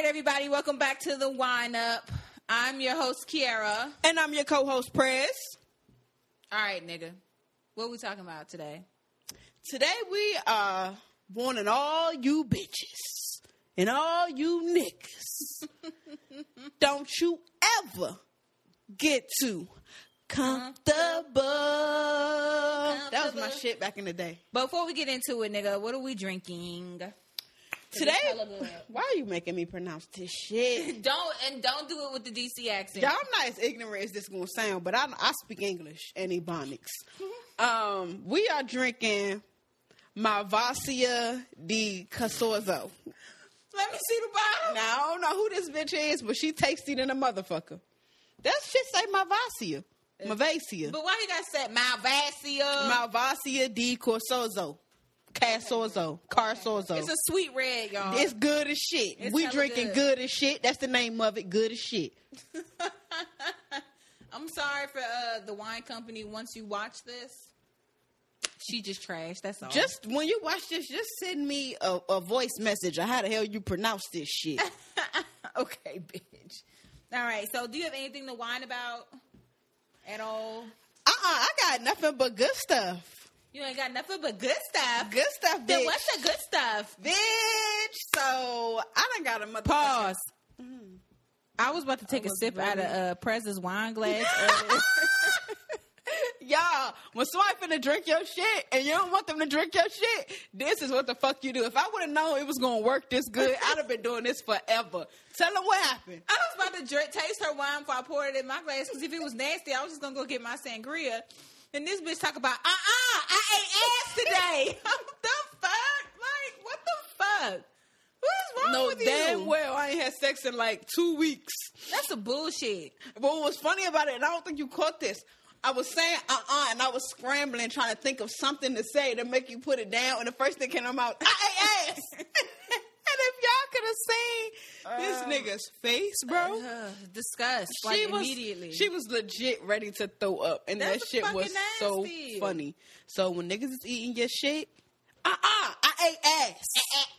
right, everybody, welcome back to the Wine Up. I'm your host, Kiara. And I'm your co-host, Press. All right, nigga. What we talking about today? Today we are warning all you bitches and all you niggas. Don't you ever get too comfortable. That was my shit back in the day. Before we get into it, nigga, what are we drinking? Today, it's hella good. why are you making me pronounce this shit? Don't and don't do it with the DC accent. Y'all, I'm not as ignorant as this gonna sound, but I, I speak English and Ebonics. Um, we are drinking Malvasia di Casorzo. Let me see the bottle. Now I don't know who this bitch is, but she tasty than a motherfucker. That shit say Malvasia. Malvasia. But why you got said Malvasia? Malvasia di Corsozo. Casorzo. Carsorzo. it's a sweet red, y'all. It's good as shit. It's we drinking good. good. as shit. That's the name of it. Good as shit. I'm sorry for uh, the wine company. Once you watch this, she just trashed. That's all. Just when you watch this, just send me a, a voice message of how the hell you pronounce this shit. okay, bitch. All right. So, do you have anything to whine about at all? Uh uh I got nothing but good stuff. You ain't got nothing but good stuff. Good stuff, Then bitch. what's the good stuff? bitch? So I done got a motherfucker. Pause. I was about to take a was sip out of ready. uh, Prez's wine glass. Y'all, when somebody finna drink your shit and you don't want them to drink your shit, this is what the fuck you do. If I would have known it was gonna work this good, I'd have been doing this forever. Tell them what happened. I was about to drink, taste her wine before I poured it in my glass because if it was nasty, I was just gonna go get my sangria. And this bitch talk about, uh uh I ate ass today. what the fuck? Like, what the fuck? What is wrong No, with you? damn well I ain't had sex in like two weeks. That's a bullshit. But what was funny about it, and I don't think you caught this. I was saying uh uh and I was scrambling trying to think of something to say to make you put it down, and the first thing came out, I ate ass. and if y'all could have seen this nigga's face, bro, Ugh, disgust. she like, was immediately. she was legit ready to throw up, and That's that shit was fucking so funny. So when niggas is eating your shit, uh uh I ate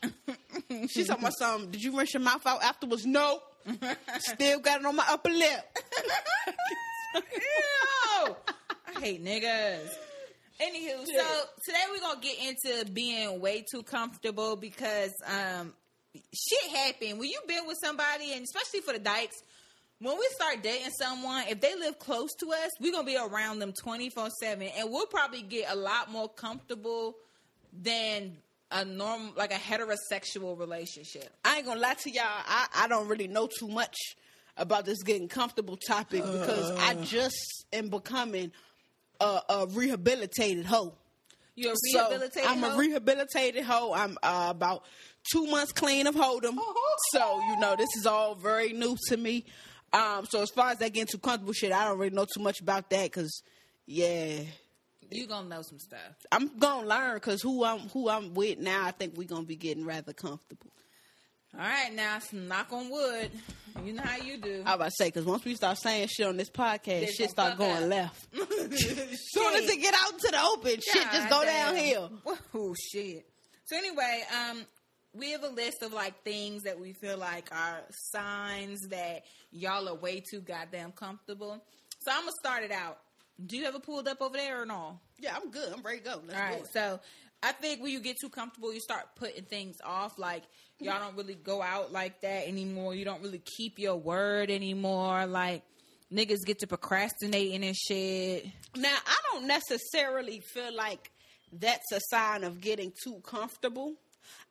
ass. She's talking about something. Did you rinse your mouth out afterwards? Nope. Still got it on my upper lip. Ew. I hate niggas. Anywho, so today we're gonna get into being way too comfortable because um shit happen when you've been with somebody and especially for the dykes, when we start dating someone, if they live close to us, we're gonna be around them twenty four seven and we'll probably get a lot more comfortable than a normal like a heterosexual relationship. I ain't gonna lie to y'all. I, I don't really know too much about this getting comfortable topic because I uh. just am becoming a, a rehabilitated hoe. You're a So. I'm hoe? a rehabilitated hoe. I'm uh, about two months clean of hold'em. Oh, So you know this is all very new to me. Um, so as far as that getting too comfortable shit, I don't really know too much about that because yeah, you gonna know some stuff. I'm gonna learn because who I'm who I'm with now, I think we're gonna be getting rather comfortable. All right, now it's knock on wood. You know how you do. I about to say because once we start saying shit on this podcast, shit start going left. Soon as it get out into the open, shit just go Goddamn. downhill. Oh shit. So anyway, um, we have a list of like things that we feel like are signs that y'all are way too goddamn comfortable. So I'm gonna start it out. Do you have it pulled up over there or no? Yeah, I'm good. I'm ready to go. Let's All right, it. so I think when you get too comfortable, you start putting things off. Like y'all don't really go out like that anymore. You don't really keep your word anymore. Like niggas get to procrastinating and shit. Now, I don't necessarily feel like that's a sign of getting too comfortable.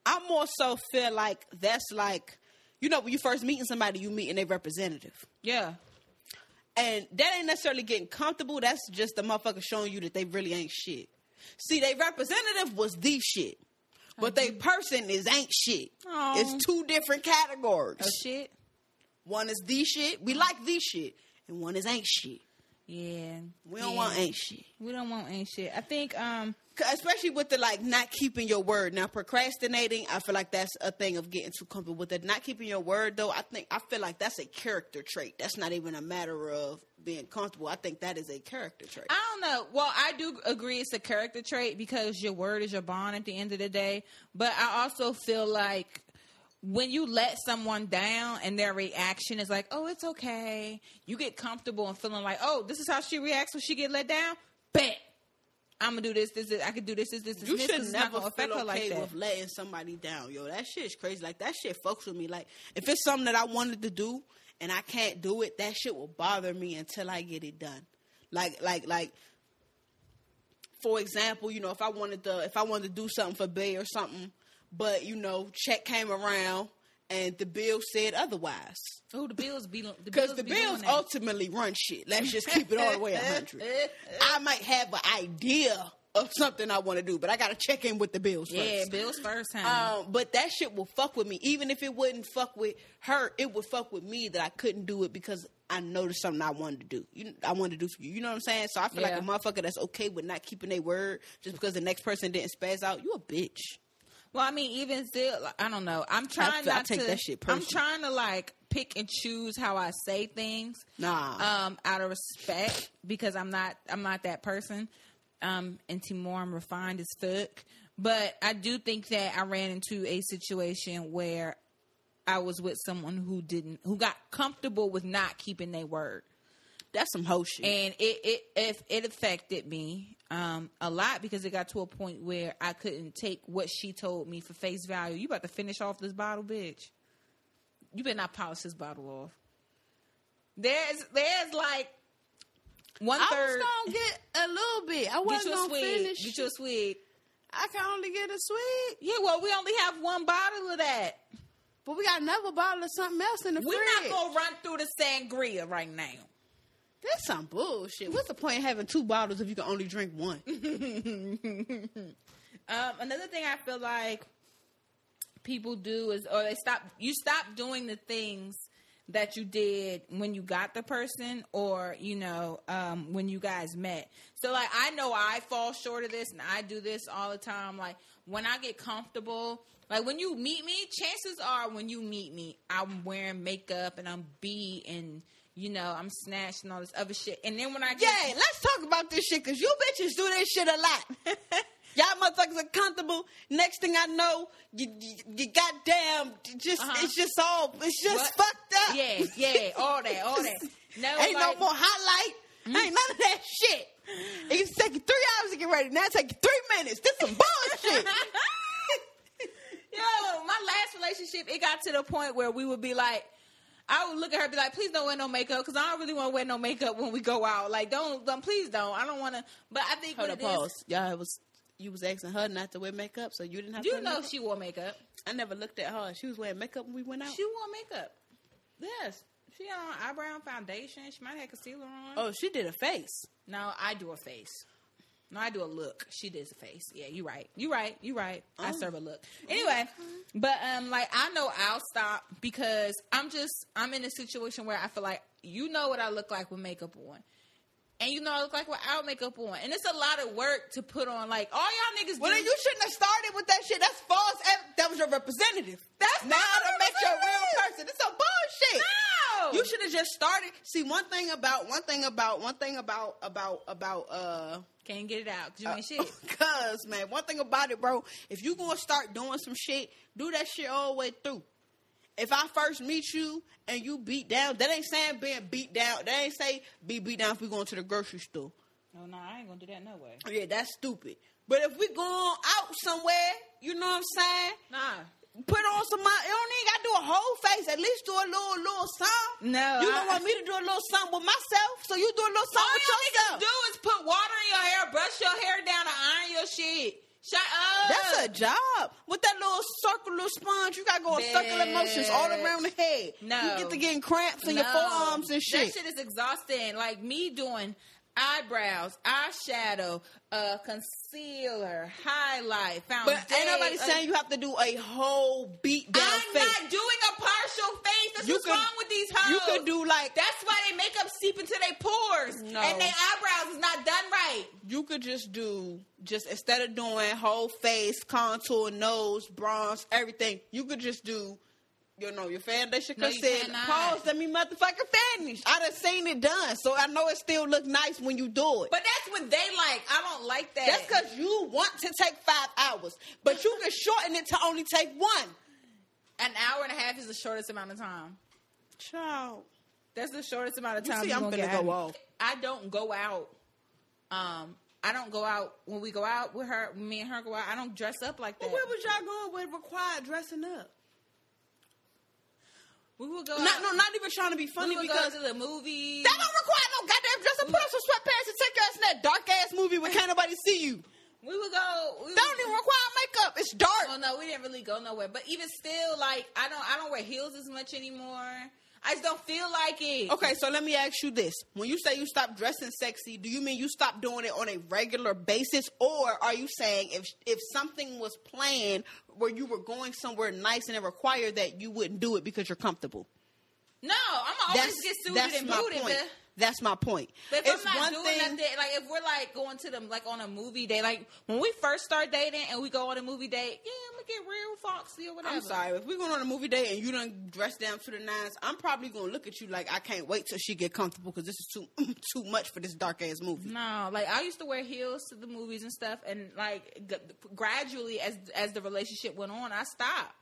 I more so feel like that's like, you know, when you first meeting somebody, you meeting a representative. Yeah, And that ain't necessarily getting comfortable. That's just the motherfucker showing you that they really ain't shit. See, they representative was the shit. But they person is ain't shit. It's two different categories. oh shit. One is the shit. We like the shit. And one is ain't shit. Yeah, We don't Yeah. want ain't shit. We don't want ain't shit. I think um Especially with the like not keeping your word. Now procrastinating, I feel like that's a thing of getting too comfortable with it. Not keeping your word though, I think I feel like that's a character trait. That's not even a matter of being comfortable. I think that is a character trait. I don't know. Well, I do agree it's a character trait because your word is your bond at the end of the day. But I also feel like when you let someone down and their reaction is like, "Oh, it's okay," you get comfortable and feeling like, "Oh, this is how she reacts when she get let down." Bet I'm gonna do this. This, this I could do this. This, this, this. You this, should 'cause it's not never affect feel her okay like with letting somebody down, yo. That shit is crazy. Like that shit fucks with me. Like if it's something that I wanted to do and I can't do it, that shit will bother me until I get it done. Like like like. For example, you know, if I wanted to, if I wanted to do something for Bay or something, but you know, check came around and the bill said otherwise. Oh, the bills be the Because bills the bills doing that. ultimately run shit. Let's just keep it all the way 100. I might have an idea of something I want to do, but I got to check in with the bills yeah, first. bills first time. Um, but that shit will fuck with me. Even if it wouldn't fuck with her, it would fuck with me that I couldn't do it because I noticed something I wanted to do. You, I wanted to do for you. You know what I'm saying? So I feel Yeah. like a motherfucker that's okay with not keeping their word just because the next person didn't spaz out. You a bitch. Well, I mean, even still, like, I don't know. I'm trying I not take to. that shit I'm trying to like pick and choose how I say things. Nah. Um, out of respect, because I'm not. I'm not that person. Um, and Timor, I'm refined as fuck. But I do think that I ran into a situation where I was with someone who didn't, who got comfortable with not keeping their word. That's some hoe shit. and it it it, it affected me um, a lot because it got to a point where I couldn't take what she told me for face value. You about to finish off this bottle, bitch. You better not polish this bottle off. There's there's like one I third. was gonna get a little bit. I wasn't gonna finish. Get you a sweet. I can only get a sweet, Yeah, well, we only have one bottle of that. but we got another bottle of something else in the We're fridge. not gonna run through the sangria right now. That's some bullshit. What's the point of having two bottles if you can only drink one? Um, another thing I feel like people do is, or they stop. You stop doing the things that you did when you got the person, or you know, um, when you guys met. So, like, I know I fall short of this, and I do this all the time. Like, when I get comfortable, like when you meet me, chances are when you meet me, I'm wearing makeup and I'm beat and. You know, I'm snatched and all this other shit. And then when I get Yeah, let's talk about this shit because you bitches do this shit a lot. Y'all motherfuckers are comfortable. Next thing I know, you, you, you goddamn, just Uh-huh. it's just all, it's just What? fucked up. Yeah, yeah, all that, all that. No, Ain't no more highlight. Mm-hmm. Ain't none of that shit. It used to take you three hours to get ready. Now it take you three minutes. This some bullshit. Yo, my last relationship, it got to the point where we would be like, I would look at her and be like, please don't wear no makeup because I don't really want to wear no makeup when we go out. Like, don't, don't please don't. I don't want to. But I think Hold up, it is, pause. Y'all, it was you was asking her not to wear makeup, so you didn't have to. you wear know, makeup? she wore makeup. I never looked at her. She was wearing makeup when we went out. She wore makeup. Yes, she had on eyebrow foundation. She might have concealer on. oh, she did a face. No, I do a face. No, I do a look. She does a face. Yeah, you right. You right. You right. I Oh. serve a look. Anyway, but um, like I know I'll stop because I'm just I'm in a situation where I feel like you know what I look like with makeup on. And you know I look like without makeup on. And it's a lot of work to put on. Like all y'all niggas Well, do then you shouldn't have started with that shit. That's false. That was your representative. That's now not to make you a real person. It's a bullshit. No! You should have just started. See, one thing about one thing about one thing about about about uh can't get it out because you ain't shit. Cause man, one thing about it, bro, if you gonna start doing some shit, do that shit all the way through. If I first meet you and you beat down, that ain't saying being beat down. That ain't say be beat down if we going to the grocery store. No, no, I ain't gonna do that no way. Yeah, that's stupid. But if we going out somewhere, you know what I'm saying? Nah. Put on some. You don't even gotta do a whole face. At least do a little, little something. No, you don't want me to do a little something with myself, so you do a little something with yourself. do is put water in your hair, brush your hair down, and iron your shit. Shut up. That's a job. With that little circular sponge, you gotta go in circular motions all around the head. No. You get to getting cramps in your forearms and shit. That shit is exhausting. Like me doing eyebrows, eyeshadow, uh, concealer, highlight, foundation. But ain't nobody saying you have to do a whole beat down I'm face. not doing a partial face. That's You what's could- wrong with these hoes. You could do like That's why they makeup seep into their pores, No. and their eyebrows is not done right. you could just do just instead of doing whole face, contour, nose, bronze, everything. You could just do. You know, your foundation No, you concealer. cannot. Pause. Let me motherfucking finish. I done seen it done, so I know it still look nice when you do it. But that's what they like. I don't like that. That's because you want to take five hours, but you can shorten it to only take one. An hour and a half is the shortest amount of time. Child. That's the shortest amount of time. You see, I'm gonna go out of me. off. I don't go out. Um, I don't go out when we go out with her. Me and her go out. I don't dress up like that. Well, where was y'all going with required dressing up? We would go. Not, out, no, not even trying to be funny we would because go to the movies. that don't require no goddamn dress up. Put on some sweatpants and take your ass in that dark ass movie where can't nobody see you. we would go. We That don't even require makeup. It's dark. Well, no, we didn't really go nowhere. But even still, like I don't, I don't wear heels as much anymore. I just don't feel like it. Okay, so let me ask you this: When you say you stop dressing sexy, do you mean you stop doing it on a regular basis, or are you saying if if something was planned where you were going somewhere nice and it required that you wouldn't do it because you're comfortable? No, I'm always get suited and booted. That's my point. but if it's I'm not one doing thing. nothing, like if we're like going to them like on a movie date, like when we first start dating and we go on a movie date, yeah, I'm gonna get real foxy or whatever. I'm sorry if we're going on a movie date and you don't dress down to the nines. I'm probably gonna look at you like I can't wait till she get comfortable because this is too too much for this dark ass movie. No, like I used to wear heels to the movies and stuff, and like g- gradually as as the relationship went on, I stopped.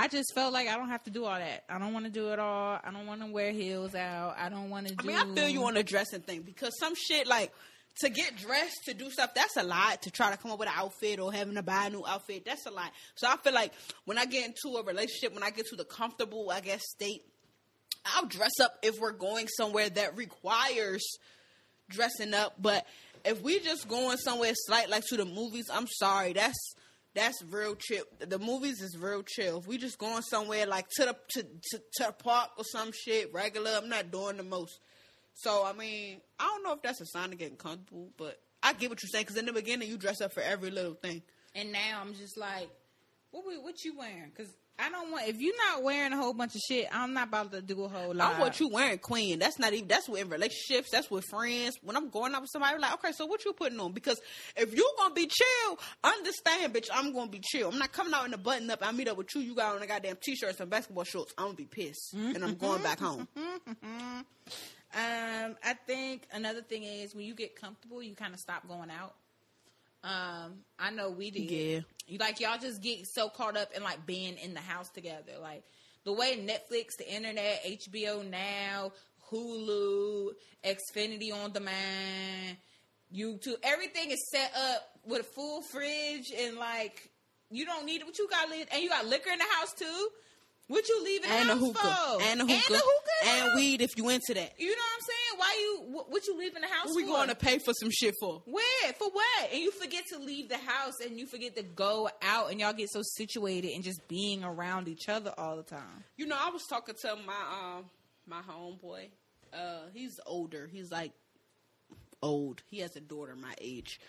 I just felt like I don't have to do all that. I don't want to do it all. I don't want to wear heels out. I don't want to I do. mean, I feel you on the dressing thing because some shit like to get dressed to do stuff that's a lot to try to come up with an outfit or having to buy a new outfit that's a lot. So I feel like when I get into a relationship, when I get to the comfortable, I guess state, I'll dress up if we're going somewhere that requires dressing up. But if we just going somewhere slight like to the movies, I'm sorry, that's that's real chill. The movies is real chill. If we just going somewhere like to the to, to, to park or some shit regular, I'm not doing the most. So I mean, I don't know if that's a sign of getting comfortable, but I get what you're saying because in the beginning you dress up for every little thing. And now I'm just like, what what you wearing? Because I don't want if you're not wearing a whole bunch of shit, I'm not about to do a whole lot. I'm what you wearing, queen. That's not even. That's with relationships. That's with friends. When I'm going out with somebody, I'm like, okay, so what you putting on? Because if you're gonna be chill, understand, bitch. I'm gonna be chill. I'm not coming out in a button up. I meet up with you. You got on a goddamn t-shirt and basketball shorts. I'm gonna be pissed, and I'm going back home. Um, I think another thing is when you get comfortable, you kind of stop going out. Um, I know we did. Yeah. You like y'all just get so caught up in like being in the house together. Like the way Netflix, the internet, HBO Now, Hulu, Xfinity on demand, YouTube, everything is set up with a full fridge and like you don't need it. What you got, and you got liquor in the house too. What you leave in And the house hookah, for? and a hookah, and, the hookah and weed if you into that. You know what I'm saying? Why you what, what you leave in the house What we for? going to pay for some shit for? Where for what? And you forget to leave the house and you forget to go out and y'all get so situated and just being around each other all the time. You know, I was talking to my um my homeboy. Uh, he's older. He's like old. He has a daughter my age.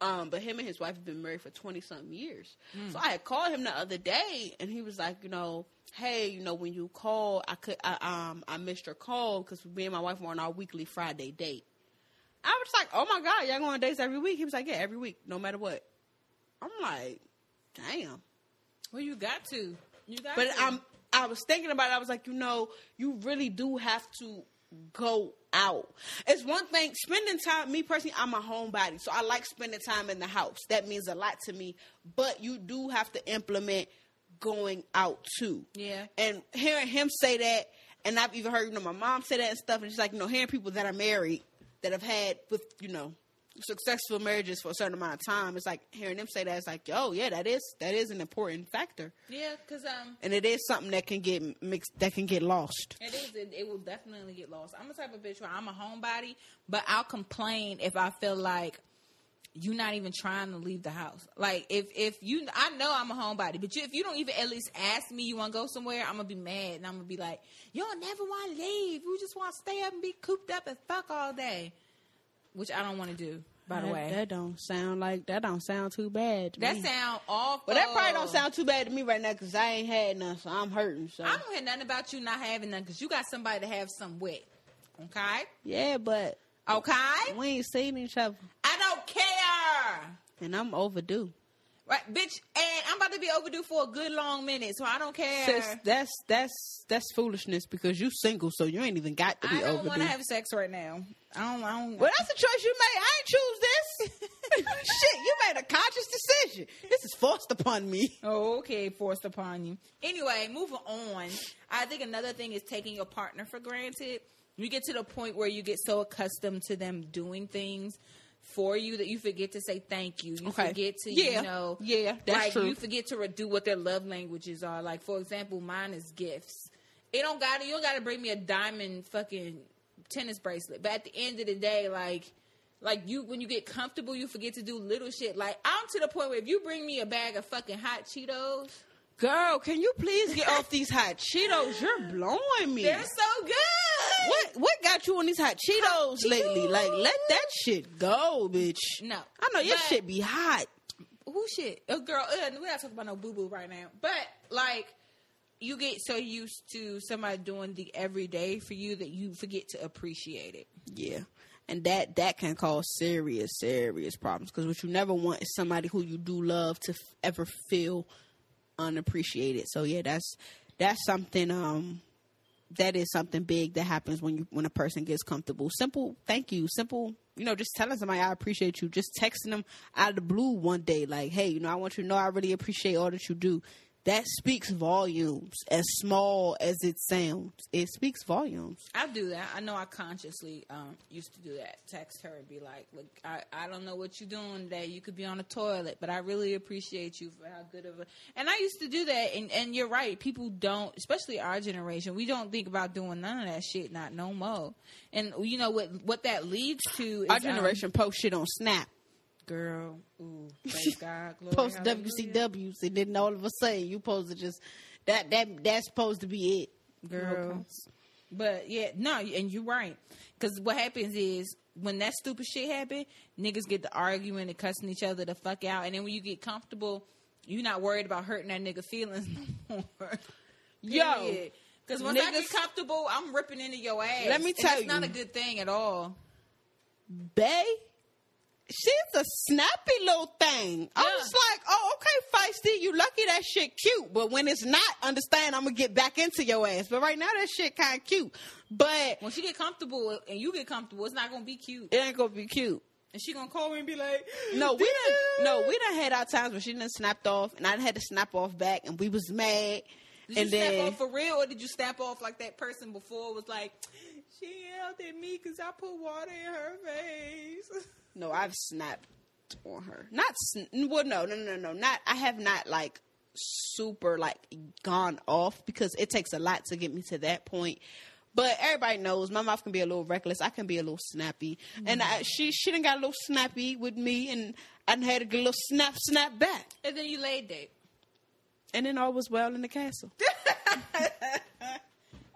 Um, but him and his wife have been married for twenty something years. So I had called him the other day, and he was like, you know, hey, you know, when you call, I could, I um, I missed your call because me and my wife were on our weekly Friday date. I was like, oh my god, y'all go on dates every week? He was like, yeah, every week, no matter what. I'm like, damn. Well, you got to. You got But to. I'm I was thinking about it. I was like, you know, you really do have to go out. It's one thing spending time. Me personally, I'm a homebody, so I like spending time in the house. That means a lot to me. But you do have to implement going out too. Yeah. And hearing him say that, and I've even heard you know my mom say that and stuff, and she's like, you know, hearing people that are married that have had with you know successful marriages for a certain amount of time. It's like hearing them say that. It's like, oh yeah, that is that is an important factor Yeah, because um, and it is something that can get mixed that can get lost it is. It, it will definitely get lost. I'm the type of bitch where I'm a homebody, but I'll complain if I feel like you're not even trying to leave the house. Like if if you, I know I'm a homebody, but you, if you don't even at least ask me you want to go somewhere, I'm gonna be mad and I'm gonna be like, y'all never want to leave. You just want to stay up and be cooped up and fuck all day, which I don't want to do. By the that, way, that don't sound like that don't sound too bad to that me. sound awful. but that probably don't sound too bad to me right now because i ain't had none so i'm hurting so I don't hear nothing about you not having none because you got somebody to have some with. Okay, yeah but okay. we ain't seen each other I don't care. and i'm overdue Right, bitch, and I'm about to be overdue for a good long minute, so I don't care. Sis, that's that's that's foolishness because you single so you ain't even got to be I don't want to have sex right now. I don't. I don't. well that's a choice you made i ain't choose this Shit, you made a conscious decision. This is forced upon me. Oh, okay, forced upon you. Anyway, moving on. I think another thing is taking your partner for granted. You get to the point where you get so accustomed to them doing things for you that you forget to say thank you. You Okay. forget to, Yeah. you know, Yeah, that's like true. you forget to do what their love languages are. Like for example, mine is gifts. It don't got to you don't got to bring me a diamond fucking tennis bracelet. But at the end of the day, like. Like you, when you get comfortable, you forget to do little shit. Like I'm to the point where if you bring me a bag of fucking hot Cheetos, Girl, can you please get off these hot Cheetos? You're blowing me. they're so good. What what got you on these hot Cheetos Hot lately? Like let that shit go, bitch. No. I know your But- shit be hot. Who shit? A girl. Uh, we're not talking about no boo boo right now. But like, you get so used to somebody doing the everyday for you that you forget to appreciate it. Yeah. And that that can cause serious, serious problems. Because what you never want is somebody who you do love to f- ever feel unappreciated. So yeah, that's that's something. Um, that is something big that happens when you when a person gets comfortable. Simple, thank you. Simple, you know, just telling somebody I appreciate you. Just texting them out of the blue one day, like, hey, you know, I want you to know I really appreciate all that you do. That speaks volumes. As small as it sounds, it speaks volumes. I do that. I know I consciously um, used to do that. Text her and be like, "Look, I, I don't know what you're doing today. You could be on the toilet, but I really appreciate you for how good of a." And I used to do that. And and you're right. People don't, especially our generation, we don't think about doing none of that shit. Not no more. And you know what? What that leads to is Our um, generation post shit on Snap, girl. Ooh, praise God. Glory, post hallelujah. WCWs, and then all of a sudden you supposed to just that that that's supposed to be it, girl. But yeah, no, and you're right. Because what happens is when that stupid shit happen, niggas get to arguing and cussing each other the fuck out, and then when you get comfortable, you're not worried about hurting that nigga feelings no more. Yo, Because once I get comfortable, I'm ripping into your ass. Let me And you, it's not a good thing at all. Bay. She's a snappy little thing. I was like, oh, okay, feisty. You lucky that shit cute. But when it's not, understand I'm gonna get back into your ass. But right now that shit kind of cute. But When she get comfortable and you get comfortable, it's not gonna be cute. it ain't gonna be cute. And she gonna call me and be like, No, we "Bitch, done no, we done had our times where she done snapped off and I had to snap off back and we was mad. Did and you then snap off for real, or did you snap off like that person before was like, she yelled at me because I put water in her face? No, I've snapped on her. Not sn- well, no, no, no, no, not. I have not like super like gone off because it takes a lot to get me to that point. But everybody knows my mouth can be a little reckless. I can be a little snappy, mm-hmm. and I, she she done got a little snappy with me, and I had a little snap snap back, And then you laid there. and then all was well in the castle.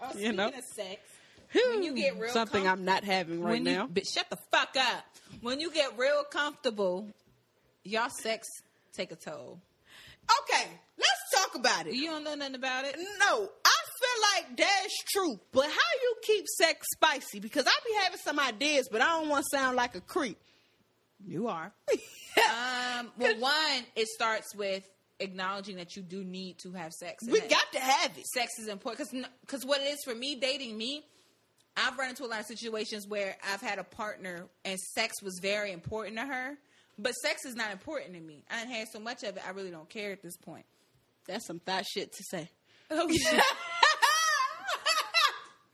Oh, You know? sex, when you get real something com- I'm not having right when now. but shut the fuck up. When you get real comfortable, y'all sex take a toll. Okay, let's talk about it. You don't know nothing about it. No, I feel like that's true. But how you keep sex spicy? Because I be having some ideas, but I don't want to sound like a creep. You are. um, well, one, it starts with acknowledging that you do need to have sex. we got to have it. sex is important because because what it is for me dating me i've run into a lot of situations where i've had a partner and sex was very important to her but sex is not important to me i had so much of it i really don't care at this point That's some thought shit to say. oh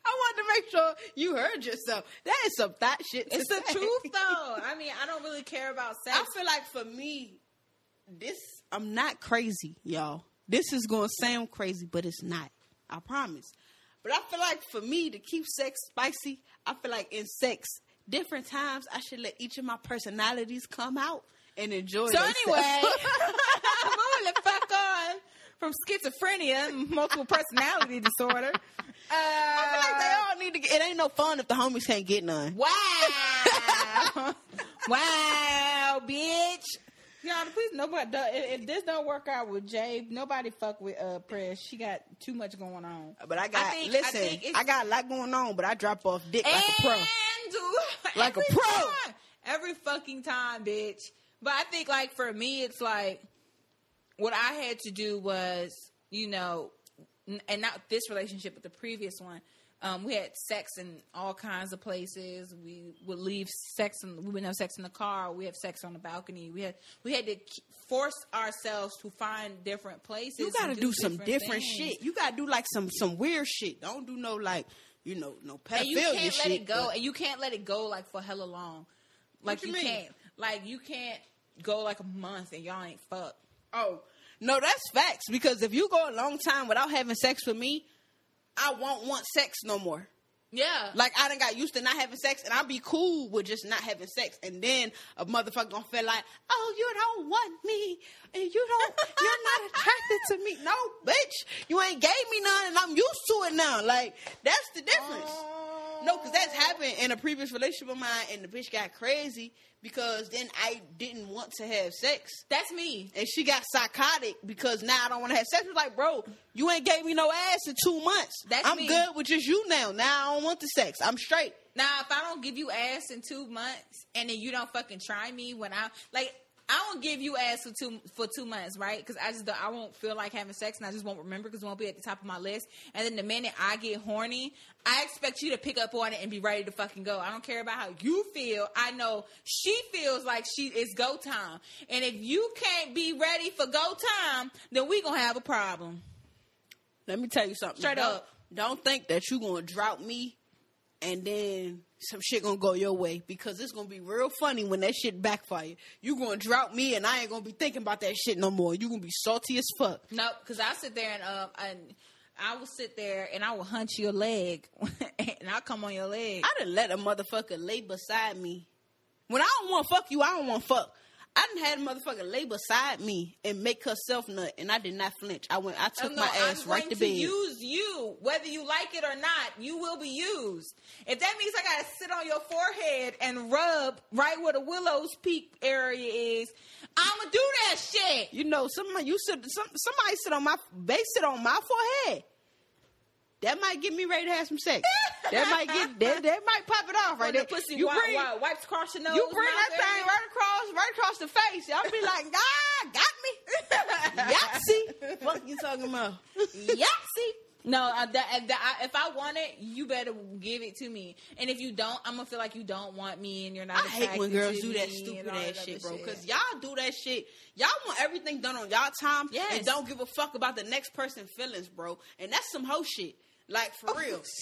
I wanted to make sure you heard yourself. That is some thought shit. To it's the truth though i mean i don't really care about sex I feel like for me, this I'm not crazy, y'all. This is gonna sound crazy, but it's not. I promise. But I feel like for me to keep sex spicy, I feel like in sex, different times I should let each of my personalities come out and enjoy. It. So anyway moving the fuck on from schizophrenia multiple personality disorder uh, I feel like they all need to. Get, it ain't no fun if the homies can't get none. Wow. wow, bitch. Y'all, please, nobody. do- If, if this don't work out with Jay, nobody fuck with uh Press. She got too much going on. But I got I think- listen. I, think it's- got a lot going on, but I drop off dick like a pro. And Like a every pro. time. every fucking time, bitch. But I think, like for me, it's like what I had to do was, you know, n- and not this relationship, but the previous one, Um, we had sex in all kinds of places. We would leave sex, in, we would have sex in the car. We have sex on the balcony. We had we had to force ourselves to find different places. You gotta and do, some different things. shit. You gotta do like some some weird shit. Don't do no like you know no pedophilia and you can't let it go, and you can't let it go like for hella long. Like you you, can't, like you can't go like a month and y'all ain't fuck. Oh no, that's facts. Because if you go a long time without having sex with me, I won't want sex no more. Yeah, Like I done got used to not having sex, and I'll be cool with just not having sex. And then a motherfucker gonna feel like, oh, you don't want me, and you don't, you're not attracted to me. No, bitch, you ain't gave me none, and I'm used to it now. Like that's the difference. No, because that's happened in a previous relationship of mine, and the bitch got crazy because then I didn't want to have sex. that's me. And she got psychotic because now I don't want to have sex. It's like, bro, you ain't gave me no ass in two months. That's I'm me. good with just you now. Now I don't want the sex. I'm straight. Now, if I don't give you ass in two months, and then you don't fucking try me when I like, I won't give you ass for two for two months, right? Because I just don't- I won't feel like having sex, and I just won't remember because it won't be at the top of my list. And then the minute I get horny, I expect you to pick up on it and be ready to fucking go. I don't care about how you feel. I know she feels like she it's go time, and if you can't be ready for go time, then we gonna have a problem. Let me tell you something. Straight Don't- up. Don't think that you gonna drop me and then some shit gonna go your way because it's gonna be real funny when that shit backfire. You gonna drought me and I ain't gonna be thinking about that shit no more. You gonna be salty as fuck. No, because I sit there and um and I will sit there and I will hunch your leg and I'll come on your leg. I done let a motherfucker lay beside me. When I don't want to fuck you, I don't want to fuck. I done had a motherfucker lay beside me and make herself nut, and I did not flinch. I went, I took no, my ass I'm right going to to bed. use you, whether you like it or not. You will be used. If that means I gotta sit on your forehead and rub right where the widow's peak area is, I'ma do that shit. you know, somebody you sit, some, somebody sit on my, they sit on my forehead. That might get me ready to have some sex. that might get that, that might pop it off right there. the pussy you bring, wi- wipes across your nose. you bring that thing right across, right across the face. Y'all be like, ah, got me, Yahtzee. What you talking about? Yahtzee. No, I, that, if that, I, if I want it, you better give it to me. And if you don't, I'm gonna feel like you don't want me and you're not. I hate when girls do that stupid ass shit, bro. Because y'all do that shit. Y'all want everything done on y'all time Yes. and don't give a fuck about the next person's feelings, bro. And that's some hoe shit. Like for oh, real.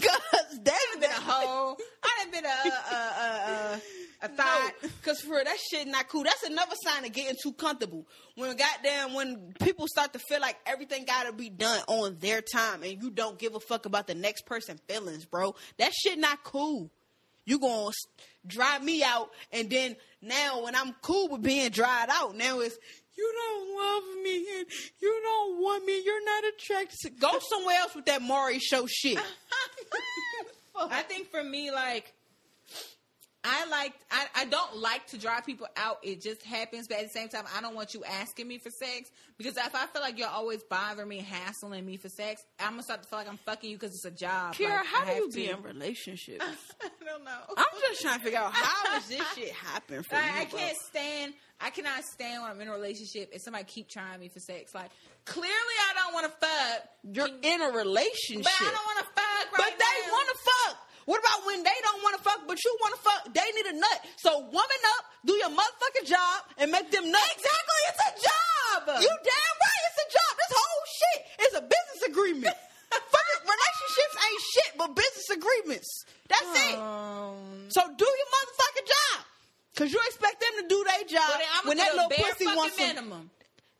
Because that I've been a hoe. I done been a a a, a, a thought. Because for real, that shit not cool. That's another sign of getting too comfortable. When goddamn, when people start to feel like everything gotta be done on their time and you don't give a fuck about the next person's feelings, bro. That shit not cool. You gonna dry me out, and then now when I'm cool with being dried out, now it's you don't love me and you don't want me. You're not attracted. to-" Go somewhere else with that Maury show shit. I think for me, like, I like, I, I don't like to drive people out. It just happens, but at the same time, I don't want you asking me for sex because if I feel like you're always bothering me, hassling me for sex, I'm gonna start to feel like I'm fucking you because it's a job. Kira, Like, how do you to. be in relationships? I don't know. I'm just trying to figure out how does this shit happen for Like, you? I bro? can't stand. I cannot stand when I'm in a relationship and somebody keep trying me for sex. Like clearly, I don't want to fuck. You're in a relationship, But I don't want to fuck right But they now. want to fuck. What about when they don't want to fuck, but you want to fuck? They need a nut. So woman up, do your motherfucking job, and make them nuts. Exactly, it's a job. You damn right, it's a job. This whole shit is a business agreement. Fucking relationships ain't shit but business agreements. That's it. Um, So do your motherfucking job. Cause you expect them to do their job well, when that little pussy wants some.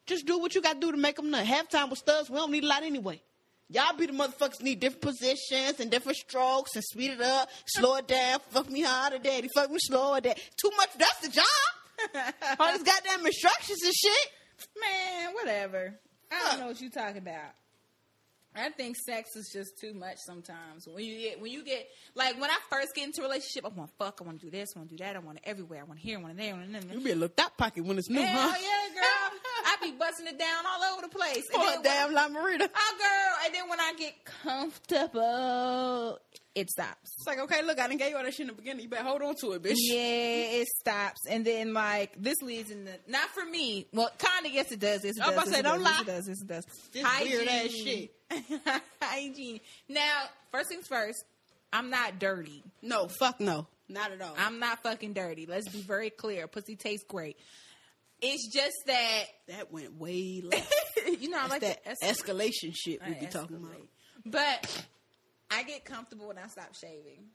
Just do what you got to do to make them nut. Halftime with studs, we don't need a lot anyway. Y'all be the motherfuckers need different positions and different strokes and speed it up, slow it down. Fuck me harder, daddy. Fuck me slower, daddy. Too much. That's the job. All these goddamn instructions and shit. Man, whatever. I don't know what you talking about. I think sex is just too much sometimes. When you get when you get like when I first get into a relationship, I want to fuck, I want to do this, I want to do that, I want it everywhere, I want to here, I want it there, I want there. You be a little thought pocket when it's new, Hell huh? yeah, girl. Be busting it down all over the place. And Oh, damn La Marita. Oh, girl. And then when I get comfortable, it stops. It's like, okay, look, I didn't get you all that shit in the beginning. You better hold on to it, bitch. Yeah, it stops, and then like this leads in the not for me. Well, kind of yes, it does. Yes, it does. about to say, don't does, yes, lie. it does. Yes, it does. This weird ass shit. Hygiene. Now, first things first. I'm not dirty. No, fuck no. Not at all. I'm not fucking dirty. Let's be very clear. Pussy tastes great. It's just that that went way left. you know I like that that escalation shit we be talking about. But I get comfortable when I stop shaving.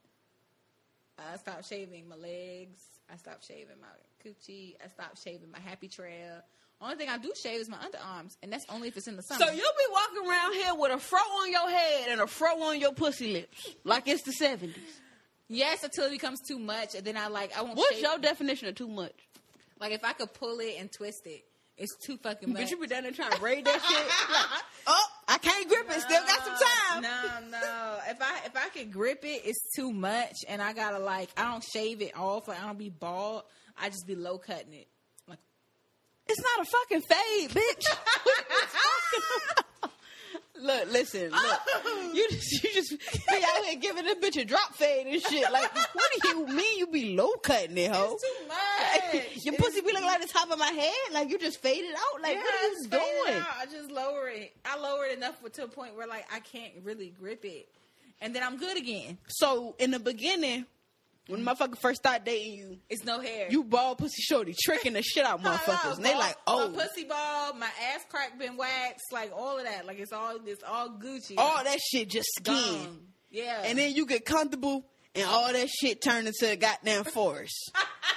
Uh, I stop shaving my legs. I stop shaving my coochie. I stop shaving my happy trail. Only thing I do shave is my underarms, and that's only if it's in the summer. So you'll be walking around here with a fro on your head and a fro on your pussy lips, like it's the seventies. yes, until it becomes too much, and then I like I won't. What's shave. your definition of too much? Like if I could pull it and twist it, it's too fucking much. Bitch, you be down there trying to braid that shit. Like, oh, I can't grip it. Still got some time. No, no. If I if I could grip it, it's too much, and I gotta like I don't shave it off. Like I don't be bald. I just be low cutting it. Like It's not a fucking fade, bitch. What are you talking about? Look, listen, look. Oh. You just you just be out here giving this bitch a drop fade and shit. Like, what do you mean you be low cutting it, ho? it's too much. Your It's pussy be looking like the top of my head. Like you just fade it out. Like Yeah, what are you just fade it doing? I just lower it. I lower it enough to a point where like I can't really grip it, and then I'm good again. So in the beginning, when motherfucker first start dating you, It's no hair. you bald pussy shorty tricking the shit out motherfuckers. and they like, oh, my pussy ball, my ass crack been waxed, like all of that. Like it's all it's all Gucci. all that shit just skin. Gone. Yeah, And then you get comfortable and all that shit turn into a goddamn forest.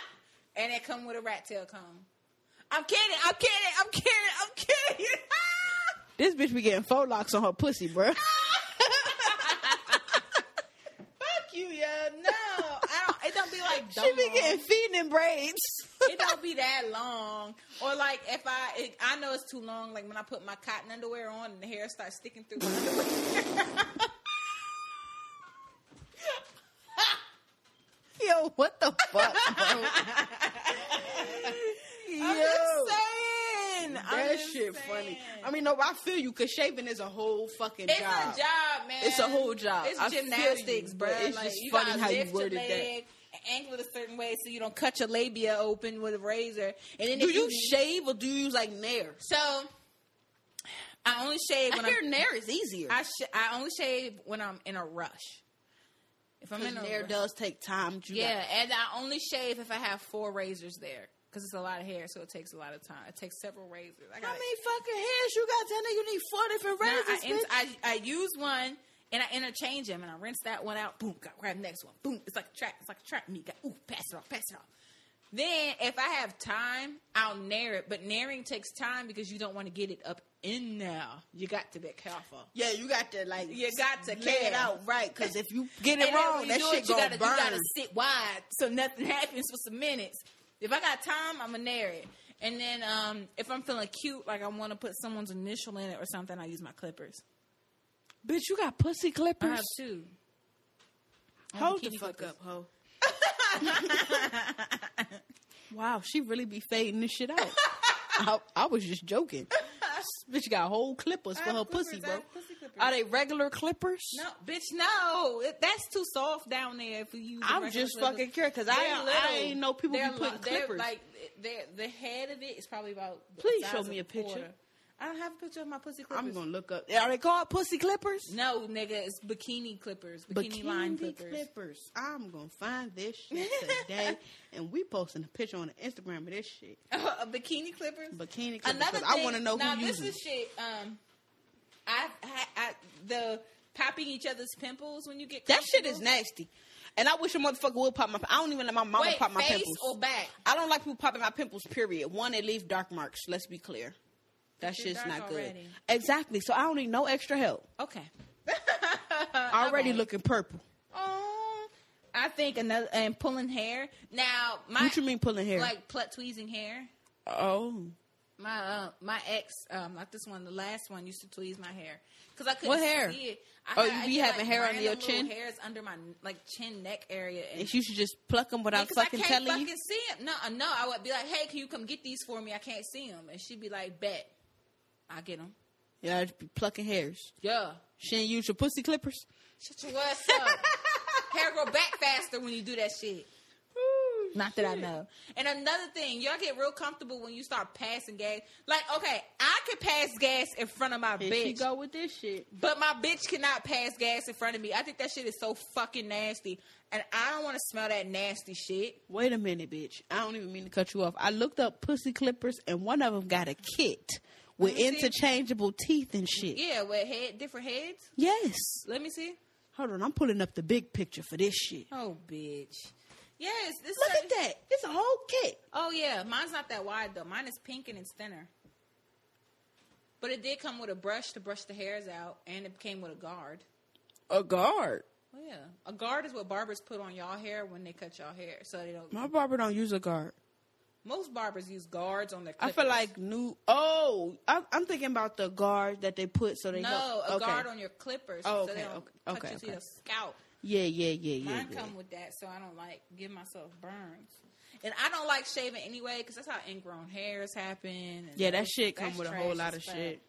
and it come with a rat tail comb. I'm kidding. I'm kidding. I'm kidding. I'm kidding. this bitch be getting faux locks on her pussy, bruh. Fuck you, yeah. No, I don't. It don't be like she dumb be long. Getting feeding braids. It don't be that long. Or like if I, it, I know it's too long. Like when I put my cotton underwear on and the hair starts sticking through my underwear. Yo, what the fuck, bro? I'm Yo. just saying. I'm That shit saying. funny. I mean, no, I feel you because shaving is a whole fucking It's job. a job, man. It's a whole job. It's I feel gymnastics, you, bro. it's like, just you funny how you worded your that. Angle it a certain way so you don't cut your labia open with a razor. And then Do if you shave or do you use like Nair? So I only shave when I hear I'm. Nair is easier. I sh- I only shave when I'm in a rush. If I'm in a Nair rush. does take time. you Yeah, got- and I only shave if I have four razors there because it's a lot of hair, so it takes a lot of time. It takes several razors. I How many fucking hairs you got? Tell you need four different Now, razors, I, bitch. I, I use one and I interchange them and I rinse that one out. Boom, got grab the next one. Boom, it's like a trap. It's like a trap meat. Got ooh, pass it off, pass it off. Then if I have time, I'll nair it. But nairing takes time because you don't want to get it up in there. You got to be careful. yeah, you got to like You got to lay it out right because if you get it wrong, that shit it, you gotta, burn. You gotta sit wide so nothing happens for some minutes. If I got time, I'm gonna nair it. And then um, if I'm feeling cute, like I want to put someone's initial in it or something, I use my clippers. Bitch, you got pussy I clippers. have two. Hold the fuck up, ho. wow, she really be fading this shit out. I, I was just joking. This bitch got whole clippers I for her clippers, pussy, bro. pussy. Are they regular clippers? No, bitch, no. That's too soft down there for you. I'm just fucking curious because I, I ain't know people they're be putting lo- they're clippers. Like the head of it is probably about. the Please size show of me a picture. I don't have a picture of my pussy clippers. I'm gonna look up. Are they called pussy clippers? No, nigga, it's bikini clippers, bikini, line clippers. I'm gonna find this shit today, and we posting a picture on the Instagram of this shit. a bikini clippers. Bikini clippers. Another 'cause I thing- want to know now who this uses. is shit. Um, I, I, I the popping each other's pimples when you get That shit is nasty. And I wish a motherfucker would pop my. I don't even let my mama Wait, pop my face pimples. or back? I don't like people popping my pimples. Period. One, it leaves dark marks. Let's be clear. That shit's not good. already. Exactly. So I don't need no extra help. Okay. Already Okay. looking purple. Oh, I think another and pulling hair. Now my what you mean pulling hair? like plut tweezing hair. oh, My uh, my ex, um, not this one, the last one used to tweeze my hair because I couldn't What hair? see it. I Oh, you I be having hair under your chin? Hairs under my like chin neck area, and And you should just pluck them without I fucking can't telling fucking you. see him. No, uh, no, I would be like, "Hey, can you come get these for me? I can't see them." And she'd be like, "Bet, I get them." Yeah, I just be plucking hairs. Yeah, She ain't use your pussy clippers. shut your ass up. Hair grow back faster when you do that shit. Not that I know. And another thing, y'all get real comfortable when you start passing gas. Like, okay, I can pass gas in front of my Here bitch. she go with this shit. But my bitch cannot pass gas in front of me. I think that shit is so fucking nasty. And I don't want to smell that nasty shit. Wait a minute, bitch. I don't even mean to cut you off. I looked up pussy clippers, and one of them got a kit with interchangeable teeth and shit. Yeah, with head different heads. Yes. Let me see. Hold on, I'm pulling up the big picture for this shit. Oh, bitch. Yes, this Look at that. It's a whole kit. Oh yeah, mine's not that wide though. Mine is pink and it's thinner. But it did come with a brush to brush the hairs out, and it came with a guard. A guard. Oh yeah, a guard is what barbers put on y'all hair when they cut y'all hair, so they don't. My barber don't use a guard. Most barbers use guards on their. I feel like new. Oh, I, I'm thinking about the guard that they put so they no help- a okay. guard on your clippers, Oh, so they okay, don't okay, cut okay, okay. your scalp. Yeah, yeah, yeah, yeah. Mine yeah. come with that, so I don't like give myself burns. And I don't like shaving anyway because that's how ingrown hairs happen. Yeah, that shit come with a whole lot of fuck. shit.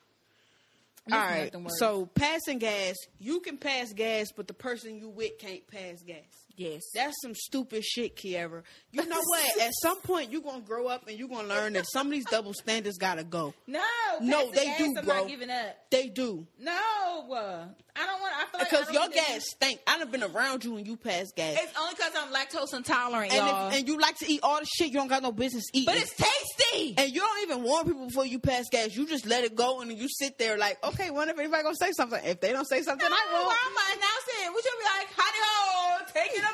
All right. So passing gas, you can pass gas, but the person you with can't pass gas. Yes, That's some stupid shit, Kiara. You know what? At some point, you're gonna grow up and you're gonna learn that some of these double standards gotta go. no, No, they do, I'm bro. not giving up. They do No, uh, I don't want. I feel like because your gas stink. I done been around you when you pass gas, It's only because I'm lactose intolerant, and y'all. if, and you like to eat all the shit you don't got no business eating. but it's tasty. and you don't even warn people before you pass gas. You just let it go, and you sit there like, okay, wonder if anybody gonna say something. If they don't say something, no, I why will. am I announcing? Would you be like, honey, oh,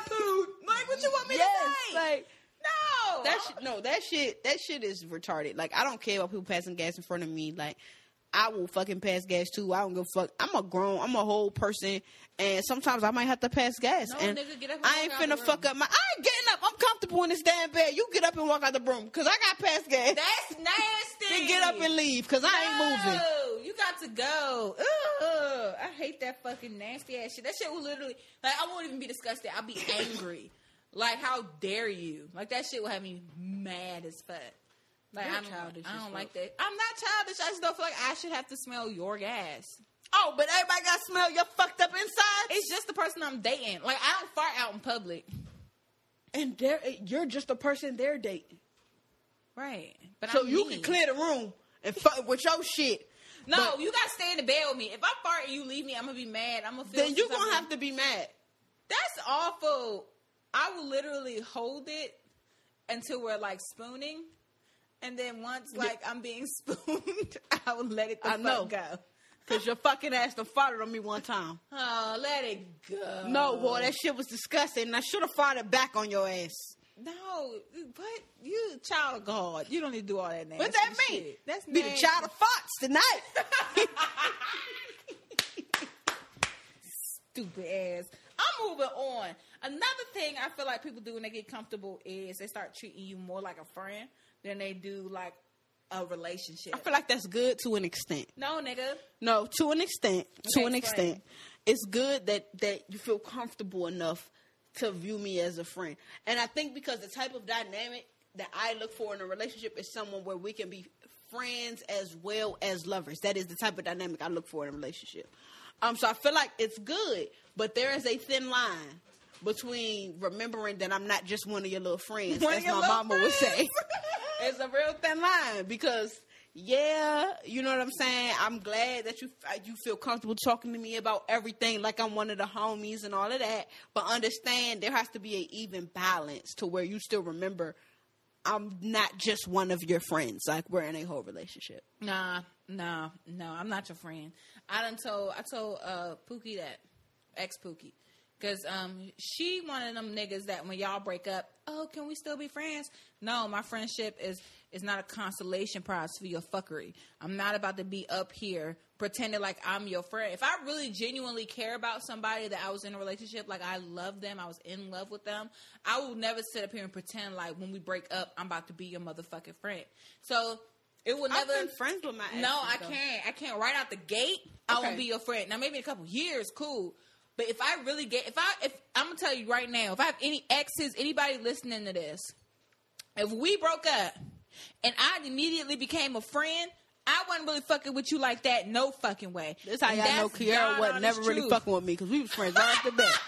poop? Like, what you want me Yes, to say? like no, that. Shit, no, that shit. That shit is retarded. Like I don't care about people passing gas in front of me. Like I will fucking pass gas too. I don't give a fuck. I'm a grown. I'm a whole person, and sometimes I might have to pass gas. No, and nigga, get up I ain't finna fuck up my. I ain't getting up. I'm comfortable in this damn bed. You get up and walk out the room because I got pass gas. That's nasty. then get up and leave because I ain't moving. No, you got to go. I hate that fucking nasty ass shit. That shit will literally, like, I won't even be disgusted. I'll be angry. like, how dare you? Like, that shit will have me mad as fuck. Like, You're I don't, childish I don't like that. I'm not childish. I just don't feel like I should have to smell your gas. Oh, but everybody got to smell your fucked up inside. It's just the person I'm dating. Like, I don't fart out in public. and they're, eh, you're just the person they're dating. Right. But So I'm you me. can clear the room and fuck with your shit. No, but- you gotta stay in the bed with me. If I fart and you leave me, I'm gonna be mad. I'm gonna feel. Then you some gonna have to be mad. That's awful. I will literally hold it until we're like spooning, and then once like I'm being spooned, I will let it the I fuck know. go. Cause your fucking ass done farted on me one time. Oh, let it go. No, boy, that shit was disgusting. And I should have farted back on your ass. No, but you child of God. You don't need to do all that nasty What that mean? shit. That's Be the child of Fox tonight. stupid ass. I'm moving on. Another thing I feel like people do when they get comfortable is they start treating you more like a friend than they do like a relationship. I feel like that's good to an extent. no, nigga. No, to an extent. to an explain. extent. It's good that that you feel comfortable enough to view me as a friend. And I think because the type of dynamic that I look for in a relationship is someone where we can be friends as well as lovers. That is the type of dynamic I look for in a relationship. Um so I feel like it's good, but there is a thin line between remembering that I'm not just one of your little friends, One as my mama would say. it's a real thin line because yeah, you know what I'm saying. I'm glad that you uh, you feel comfortable talking to me about everything, like I'm one of the homies and all of that. But understand there has to be an even balance to where you still remember I'm not just one of your friends. Like we're in a whole relationship. Nah, nah, no. I'm not your friend. I done told I told uh Pookie that ex Pookie. Cause um she one of them niggas that when y'all break up, oh, can we still be friends? No, my friendship is is not a consolation prize for your fuckery. I'm not about to be up here pretending like I'm your friend. If I really genuinely care about somebody that I was in a relationship, like I love them, I was in love with them, I will never sit up here and pretend like when we break up, I'm about to be your motherfucking friend. So It will never. I've been friends with my exes. No, I though. can't. I can't. Right out the gate, I won't be your friend. Now, maybe in a couple years, cool. But if I really get, if I, if I'm gonna tell you right now, if I have any exes, anybody listening to this, if we broke up and I immediately became a friend, I wasn't really fucking with you like that. No fucking way. That's how And y'all know Kiara wasn't never really truth. fucking with me because we was friends right off the bat,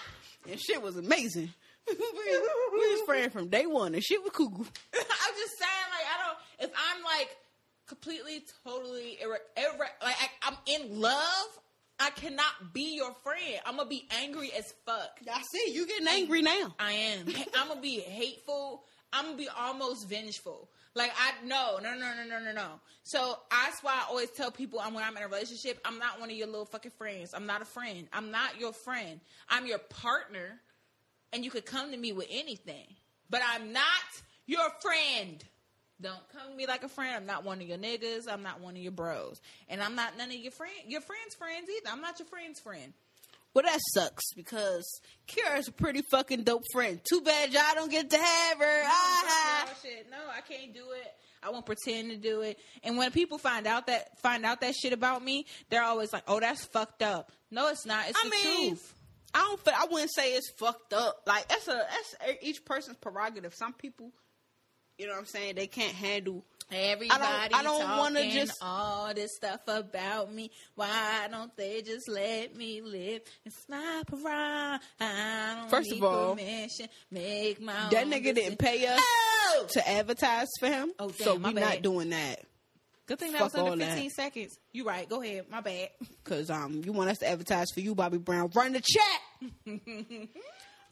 and shit was amazing. we, we was friends from day one, and shit was cool. I'm just saying, like, I don't. If I'm like completely, totally, irre- irre- like I, I'm in love, I cannot be your friend. I'm gonna be angry as fuck. I see you getting angry now. I am. I'm gonna be hateful. I'm gonna be almost vengeful. Like I no no no no no no no. So that's why I always tell people I'm when I'm in a relationship. I'm not one of your little fucking friends. I'm not a friend. I'm not your friend. I'm your partner, and you could come to me with anything. But I'm not your friend. Don't come to me like a friend. I'm not one of your niggas. I'm not one of your bros, and I'm not none of your friend your friends' friends either. I'm not your friend's friend. Well, that sucks because Kiara's a pretty fucking dope friend. Too bad y'all don't get to have her. Ah. No, shit. No, I can't do it. I won't pretend to do it. And when people find out that find out that shit about me, they're always like, "Oh, that's fucked up." No, it's not. It's I the mean, truth. I don't. I wouldn't say it's fucked up. Like that's a that's each person's prerogative. Some people, you know what I'm saying, they can't handle. Everybody I don't wanna talking just- all this stuff about me. Why don't they just let me live and snap around? I don't First of all, permission. Make my That own nigga decision. didn't pay us Oh! to advertise for him, Oh, so damn, my we not doing that. Good thing that Fuck was under all that. 15 seconds. You right. Go ahead. My bad. Cause um, you want us to advertise for you, Bobby Brown. Run the chat.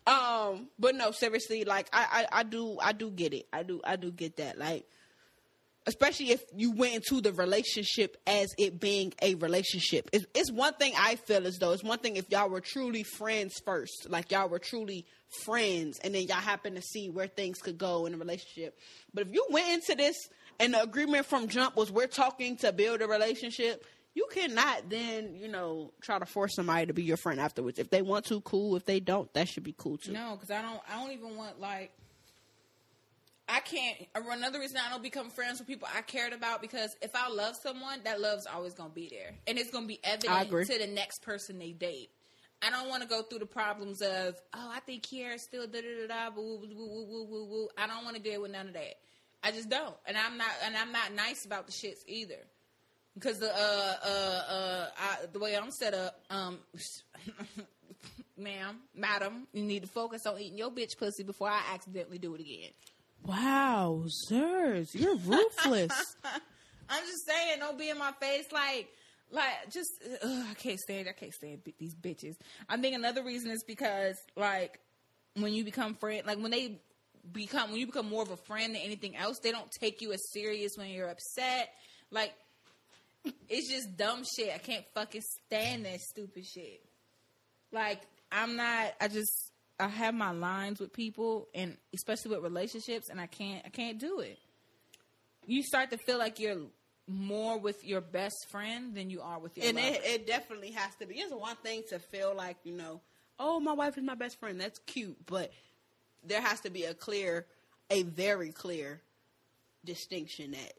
um, but no, seriously, like I, I, I do, I do get it. I do, I do get that. Like, especially if you went into the relationship as it being a relationship. It's, it's one thing I feel as though it's one thing if y'all were truly friends first, like y'all were truly friends, and then y'all happen to see where things could go in a relationship. But if you went into this and the agreement from jump was we're talking to build a relationship. You cannot then, you know, try to force somebody to be your friend afterwards. If they want to, cool. If they don't, that should be cool too. No, because I don't. I don't even want like. I can't. Uh, another reason I don't become friends with people I cared about because if I love someone, that love's always gonna be there, and it's gonna be evident to the next person they date. I don't want to go through the problems of oh, I think Kiara's still da da da da woo woo woo woo woo woo woo. I don't want to deal with none of that. I just don't, and I'm not, and I'm not nice about the shits either. Because the uh uh uh I, the way I'm set up, um, ma'am, madam, you need to focus on eating your bitch pussy before I accidentally do it again. Wow, Zers, you're ruthless. I'm just saying, don't be in my face like, like just ugh, I can't stand, I can't stand these bitches. I think another reason is because like when you become friend, like when they become when you become more of a friend than anything else, they don't take you as serious when you're upset. Like it's just dumb shit. I can't fucking stand that stupid shit. Like I'm not. I just I have my lines with people, and especially with relationships, and I can't. I can't do it. You start to feel like you're more with your best friend than you are with your and it, it definitely has to be. It's one thing to feel like you know, oh, my wife is my best friend. That's cute, but there has to be a clear, a very clear distinction that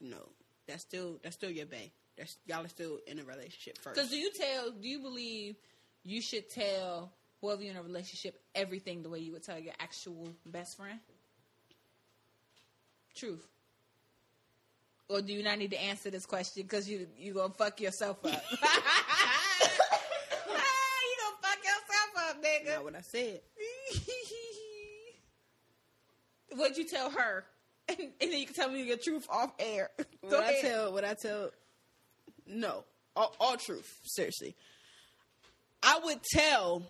you know that's still that's still your bae. That's y'all are still in a relationship first. Because do you tell? Do you believe you should tell whoever you're in a relationship everything the way you would tell your actual best friend? Truth. Or do you not need to answer this question because you you gonna fuck yourself up? you gonna fuck yourself up, nigga. Not what I said. What'd you tell her? And, and then you can tell me your truth off air. What I tell, what I tell, no, all, all truth. Seriously, I would tell,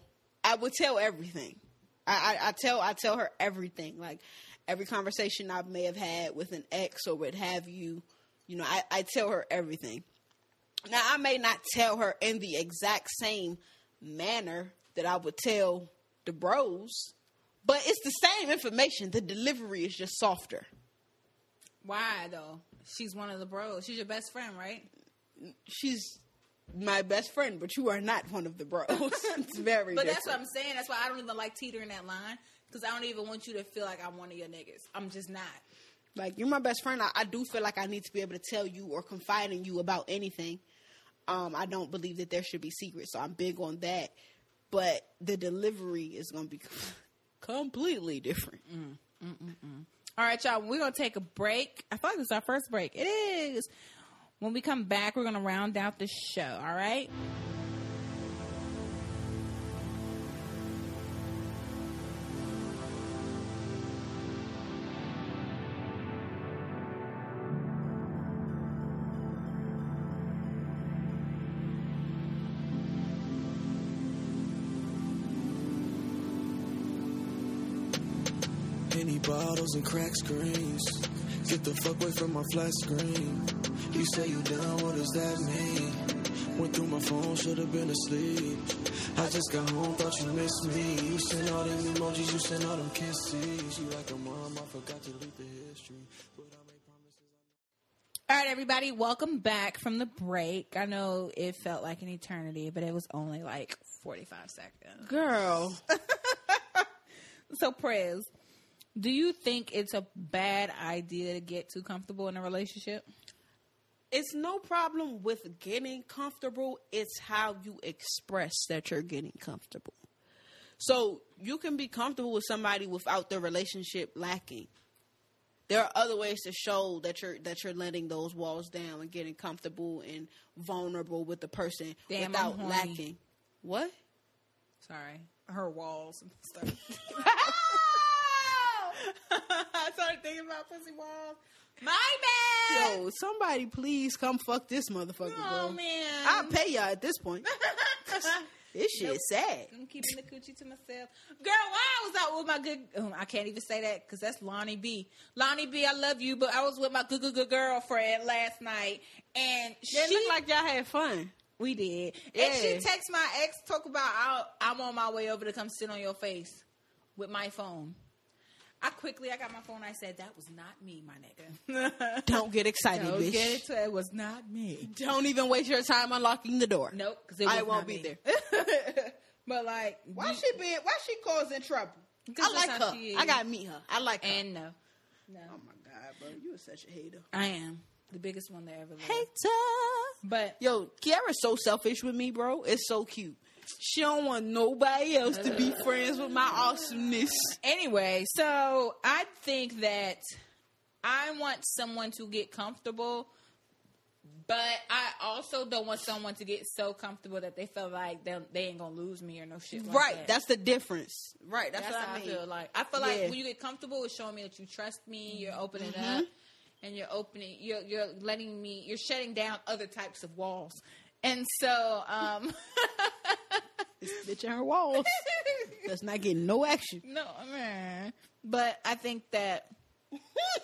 I would tell everything. I, I, I tell, I tell her everything. Like every conversation I may have had with an ex or what have you. You know, I, I tell her everything. Now I may not tell her in the exact same manner that I would tell the bros, but it's the same information. The delivery is just softer. Why though? She's one of the bros. She's your best friend, right? she's my best friend, but you are not one of the bros. it's very But different. that's what I'm saying. That's why I don't even like teetering that line because I don't even want you to feel like I'm one of your niggas. I'm just not. Like you're my best friend. I, I do feel like I need to be able to tell you or confide in you about anything. Um, I don't believe that there should be secrets, so I'm big on that. But the delivery is going to be completely different. Mm, mm, mm, All right, y'all. We're gonna take a break. I thought this was our first break. It is. When we come back, we're gonna round out the show. All right. Bottles and crack screens. Get the fuck away from my flat screen. You say you down, what does that mean? Went through my phone, should have been asleep. I just got home, thought you missed me. You sent all them emojis, you sent all them kisses. You like a mom, I forgot to leave the history. But I made promises. All right, everybody. Welcome back from the break. I know it felt like an eternity, but it was only like forty-five seconds. Girl, So, Prez, do you think it's a bad idea to get too comfortable in a relationship? it's no problem with getting comfortable. It's how you express that you're getting comfortable. So you can be comfortable with somebody without the relationship lacking. There are other ways to show that you're that you're letting those walls down and getting comfortable and vulnerable with the person Damn, without lacking. What? Sorry, her walls and stuff. I started thinking about pussy walls. My bad. Yo, somebody please come fuck this motherfucker, oh bro. man, I'll pay y'all at this point. This shit is sad. I'm keeping the coochie to myself. Girl, why I was out with my good, um, I can't even say that because that's Lonnie B. Lonnie B, I love you, but I was with my good, good, good girlfriend last night, and It she looked like y'all had fun. we did, and she texted my ex talk about I'm on my way over to come sit on your face with my phone. I quickly, I got my phone. I said that was not me, my nigga. Don't get excited, Don't bitch. get it to it was not me. Don't even waste your time unlocking the door. Nope, because I won't be there. but like, Why you- she being? Why she causing trouble? I like her. I gotta meet her. I like her. and no, no, oh my god, bro, you are such a hater. I am the biggest one that ever lived. Hater. But Yo, Kiara's so selfish with me, bro. It's so cute. She don't want nobody else to be friends with my awesomeness. anyway, so I think that I want someone to get comfortable, but I also don't want someone to get so comfortable that they feel like they, they ain't gonna lose me or no shit. Like right, that. that's the difference. Right, that's, That's what I mean. feel like. I feel like Yeah. when you get comfortable, it's showing me that you trust me. You're opening Mm-hmm. up, and you're opening. You're you're letting me. You're shutting down other types of walls. And so, um, This bitch on her walls. That's not getting no action. no, man. But I think that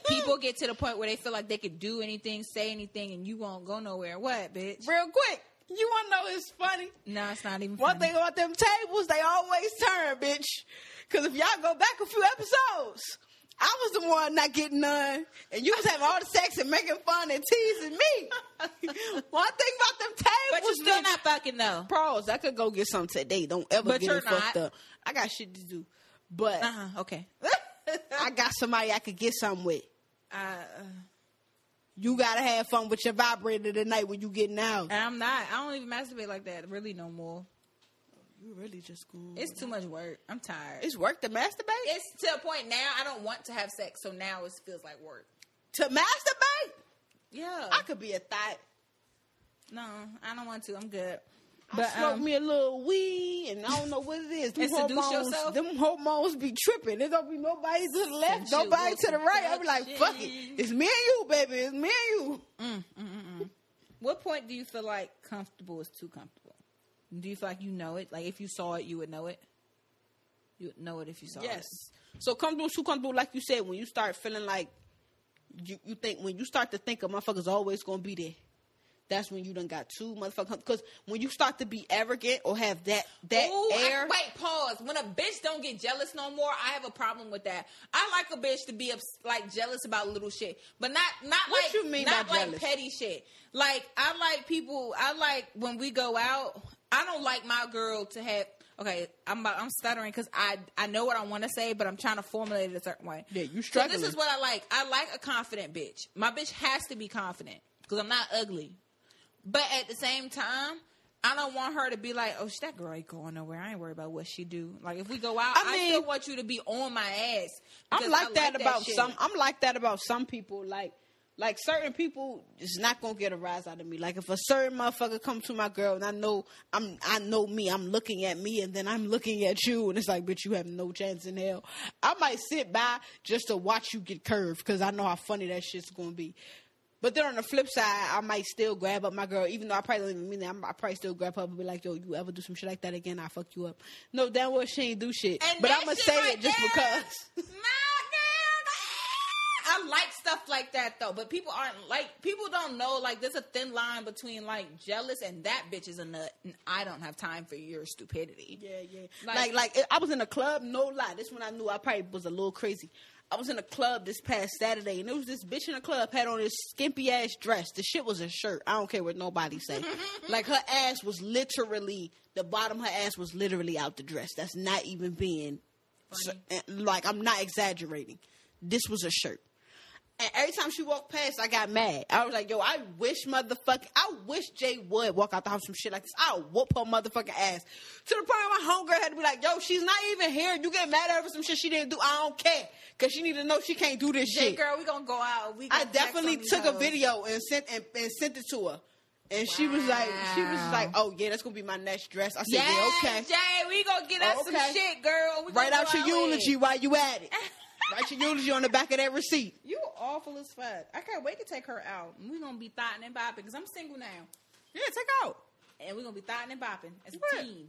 people get to the point where they feel like they could do anything, say anything, and you won't go nowhere. What, bitch? Real quick, you wanna know it's funny? No, it's not even. One funny. thing about them tables, they always turn, bitch. Because if y'all go back a few episodes, I was the one not getting none, and you was having all the sex and making fun and teasing me. one thing about them tables, but you're still not fucking though. pros. I could go get something today. Don't ever But get it fucked up. I got shit to do, but Uh huh. Okay. I got somebody I could get something with. uh, You gotta have fun with your vibrator tonight when you getting out. and I'm not. I don't even masturbate like that. Really, no more. You really just going. It's too much work. I'm tired. it's work to masturbate. it's to a point now I don't want to have sex, so now it feels like work. to masturbate, Yeah. I could be a thought. no, I don't want to. I'm good. I But smoke um, me a little weed, and I don't know what it is. Them And seduce hormones, yourself? them hormones be tripping. There don't be nobody to the left, Sensual nobody to the right. I be like, fuck it, it's me and you, baby. It's me and you. Mm, mm, mm, what point do you feel like comfortable is too comfortable? Do you feel like you know it? Like if you saw it, you would know it. You would know it if you saw Yes. it. Yes. So comfortable, too comfortable, like you said, when you start feeling like you, you think when you start to think a motherfucker's always gonna be there. That's when you done got two motherfuckers. Because when you start to be arrogant or have that that Ooh, I- air, wait, pause. When a bitch don't get jealous no more, I have a problem with that. I like a bitch to be ups- like jealous about little shit, but not not What like you mean not like jealous? petty shit. Like I like people. I like when we go out. I don't like my girl to have. okay, I'm about, I'm stuttering because I I know what I want to say, but I'm trying to formulate it a certain way. Yeah, you So struggling. this is what I like. I like a confident bitch. My bitch has to be confident because I'm not ugly. But at the same time, I don't want her to be like, "Oh, that girl ain't going nowhere. I ain't worried about what she do." Like if we go out, I I, mean- still want you to be on my ass. I'm because like I that about shit. some. I'm like that about some people. Like, like certain people is not gonna get a rise out of me. Like if a certain motherfucker come to my girl and I know I'm, I know me. I'm looking at me and then I'm looking at you and it's like, bitch, you have no chance in hell. I might sit by just to watch you get curved because I know how funny that shit's gonna be. But then on the flip side, I might still grab up my girl, even though I probably don't even mean that. I'm, I probably still grab her up and be like, "Yo, you ever do some shit like that again? I fuck you up." No, damn well she ain't do shit. And but I'm gonna say right it just there, because. I like stuff like that though, but people aren't like people don't know like there's a thin line between like jealous and that bitch is a nut, and I don't have time for your stupidity. Yeah, yeah. Like- Like, like, I was in a club, no lie. This one I knew I probably was a little crazy. I was in a club this past Saturday, and there was this bitch in the club had on this skimpy ass dress. The shit was a shirt. I don't care what nobody say. like her ass was literally the bottom. of Her ass was literally out the dress. That's not even being so- eh, like I'm not exaggerating. This was a shirt. And every time she walked past, I got mad. I was like, yo, I wish motherfucking, I wish Jay would walk out the house some shit like this. I'll whoop her motherfucking ass. To the point where my homegirl had to be like, yo, she's not even here. You get mad at her for some shit she didn't do. I don't care. Cause she need to know she can't do this Hey shit. girl, we gonna go out. We I definitely took a video and sent and, and sent it to her. And she was like, she was like, oh yeah, that's gonna be my next dress. I said, Yeah, yeah, okay. Jay, we gonna get us Oh, some shit, girl. We Write out your eulogy while you at it. Write your eulogy on the back of that receipt. You awful as fuck. I can't wait to take her out. We're gonna be thotting and bopping because I'm single now, Yeah, take out. and we're gonna be thotting and bopping as a What? team.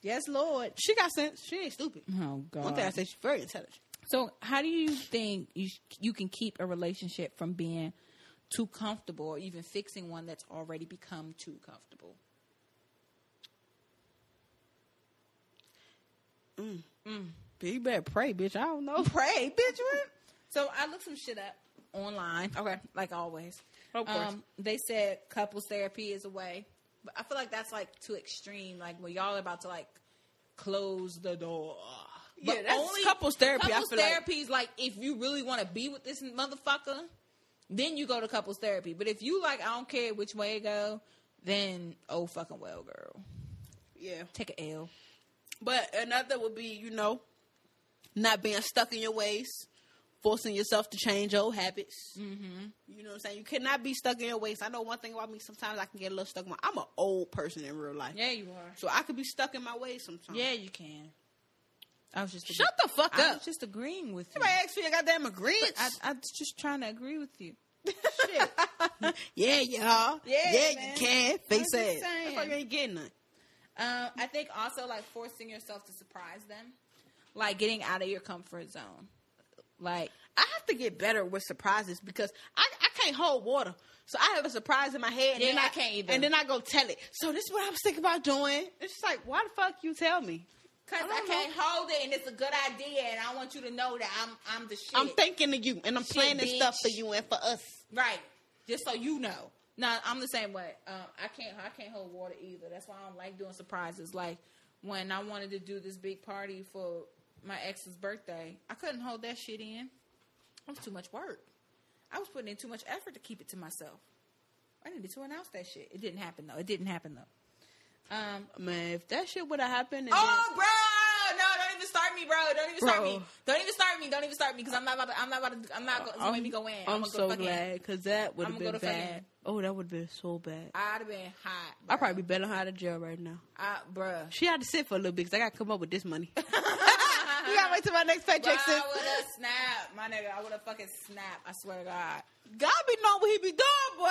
Yes, Lord. She got sense. She ain't stupid. Oh God. One thing I say, she's very intelligent. So, how do you think you you can keep a relationship from being too comfortable, or even fixing one that's already become too comfortable? Bitch, you better pray, bitch. I don't know. Pray, bitch. What? So I looked some shit up online. Okay, like always. Of course. Um, they said couples therapy is a way, but I feel like that's like too extreme. Like when y'all are about to like close the door. Yeah, But that's couples therapy, I Couples feel like. therapy is like if you really want to be with this motherfucker, then you go to couples therapy. But if you like, I don't care which way it go, then oh fucking well, girl, Yeah. take a L. But another would be, you know, not being stuck in your ways, forcing yourself to change old habits. Mm-hmm. You know what I'm saying? You cannot be stuck in your ways. I know one thing about me. Sometimes I can get a little stuck. In my, I'm an old person in real life, Yeah, you are. so I could be stuck in my ways sometimes. Yeah, you can. I was just Shut the fuck I up. was just agreeing with you. Somebody asked for your goddamn agreement. I, I was just trying to agree with you. yeah, y'all. Yeah, yeah, man. you can. Face ass. That's why you ain't getting none. Um, I think also like forcing yourself to surprise them, like getting out of your comfort zone. Like I have to get better with surprises because I, I can't hold water. So I have a surprise in my head, and Yeah, then I can't either. And then I go tell it. So this is what I was thinking about doing. It's just like, why the fuck you tell me? Cause I I, can't hold it, and it's a good idea, and I want you to know that I'm I'm the shit. I'm thinking of you, and I'm Shit, planning bitch. stuff for you and for us. right, just so you know. No, I'm the same way. Um, I can't I can't hold water either. That's why I don't like doing surprises. Like when I wanted to do this big party for my ex's birthday, I couldn't hold that shit in. It was too much work. I was putting in too much effort to keep it to myself. I needed to announce that shit. It didn't happen though. It didn't happen though. Um, Man, if that shit would have happened, Oh, bro! No, don't even start me, bro. Don't even start me. Don't even start me. Don't even start me because I'm not about to. I'm not about to. I'm not going to make me go in. I'm, gonna go so glad because that would have been bad. Oh, that would have been so bad. I'd have been hot. I'd probably be better out of jail right now. I, bruh. She had to sit for a little bit because I got to come up with this money. to wait till my next Bro, paycheck, sis. I would have snapped, my nigga. I would have fucking snapped. I swear to God. God be knowing what he be doing, boy.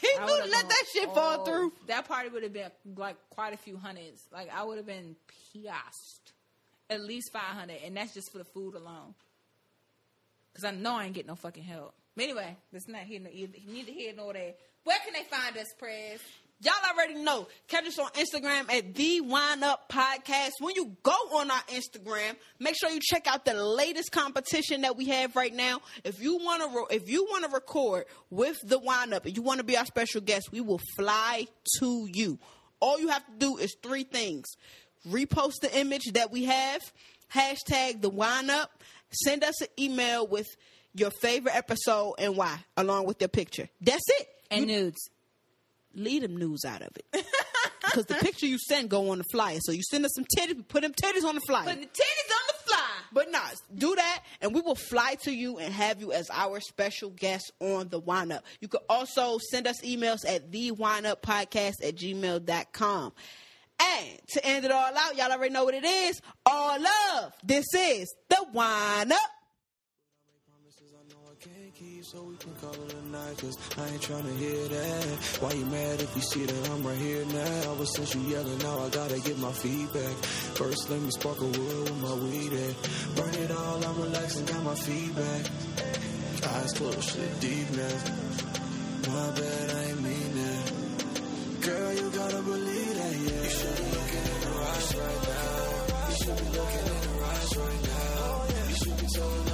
He I knew let that shit fall oh, through. That party would have been like quite a few hundreds. Like I would have been pissed. At least five hundred, and that's just for the food alone. Cause I know I ain't getting no fucking help. But anyway, that's not here. Neither here nor there. Where can they find us, Prez? Y'all already know. Catch us on Instagram at the Wine Up Podcast. When you go on our Instagram, make sure you check out the latest competition that we have right now. If you want to, re- if you want to record with the Wine Up, and you want to be our special guest, we will fly to you. All you have to do is three things: repost the image that we have, hashtag the wine up, send us an email with your favorite episode and why, along with your picture. That's it. And You- nudes. Leave them news out of it. Because the picture you send go on the flyer. So you send us some titties, we put them titties on the flyer. Put the titties on the fly. But nah, do that, and we will fly to you and have you as our special guest on the Wine Up. You could also send us emails at the Podcast at gmail.com. And to end it all out, y'all already know what it is. All love. This is the Wine Up. Keep, so we can call it a night. Cause I ain't tryna hear that. Why you mad if you see that I'm right here now? Ever since you yelling, now I gotta get my feedback. First, let me spark a wood with my weed at. Burn it all, I'm relaxing, got my feedback. Eyes closed, shit deep now. My bad, I ain't mean that. Girl, you gotta believe that, yeah. You should be looking in her eyes right now. You should be looking in her eyes right now. You should be telling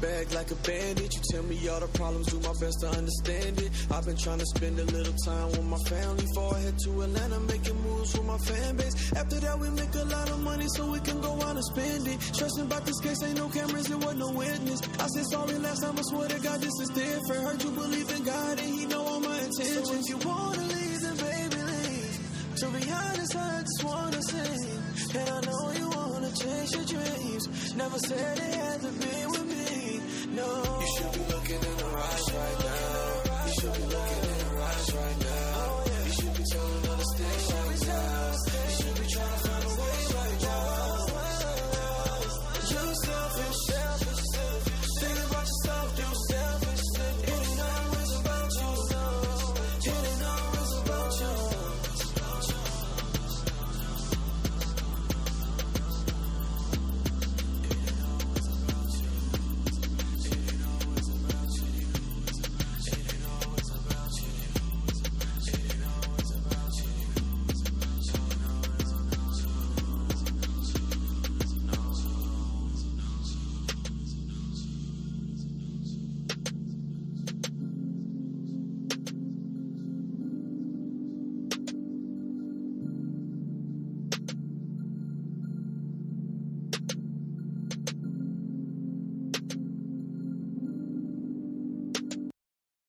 bag like a bandit. You tell me all the problems, do my best to understand it. I've been trying to spend a little time with my family before I head to Atlanta, making moves with my fan base. After that, we make a lot of money so we can go out and spend it. Stressing about this case, ain't no cameras, there was no witness. I said sorry last time, I swear to God, this is different. Heard you believe in God and He know all my intentions. So if you wanna leave, then baby, leave. To be honest, I just wanna sing. And I know you wanna chase your dreams. Never said it had to be know. You should be looking in the eyes right now. You should be looking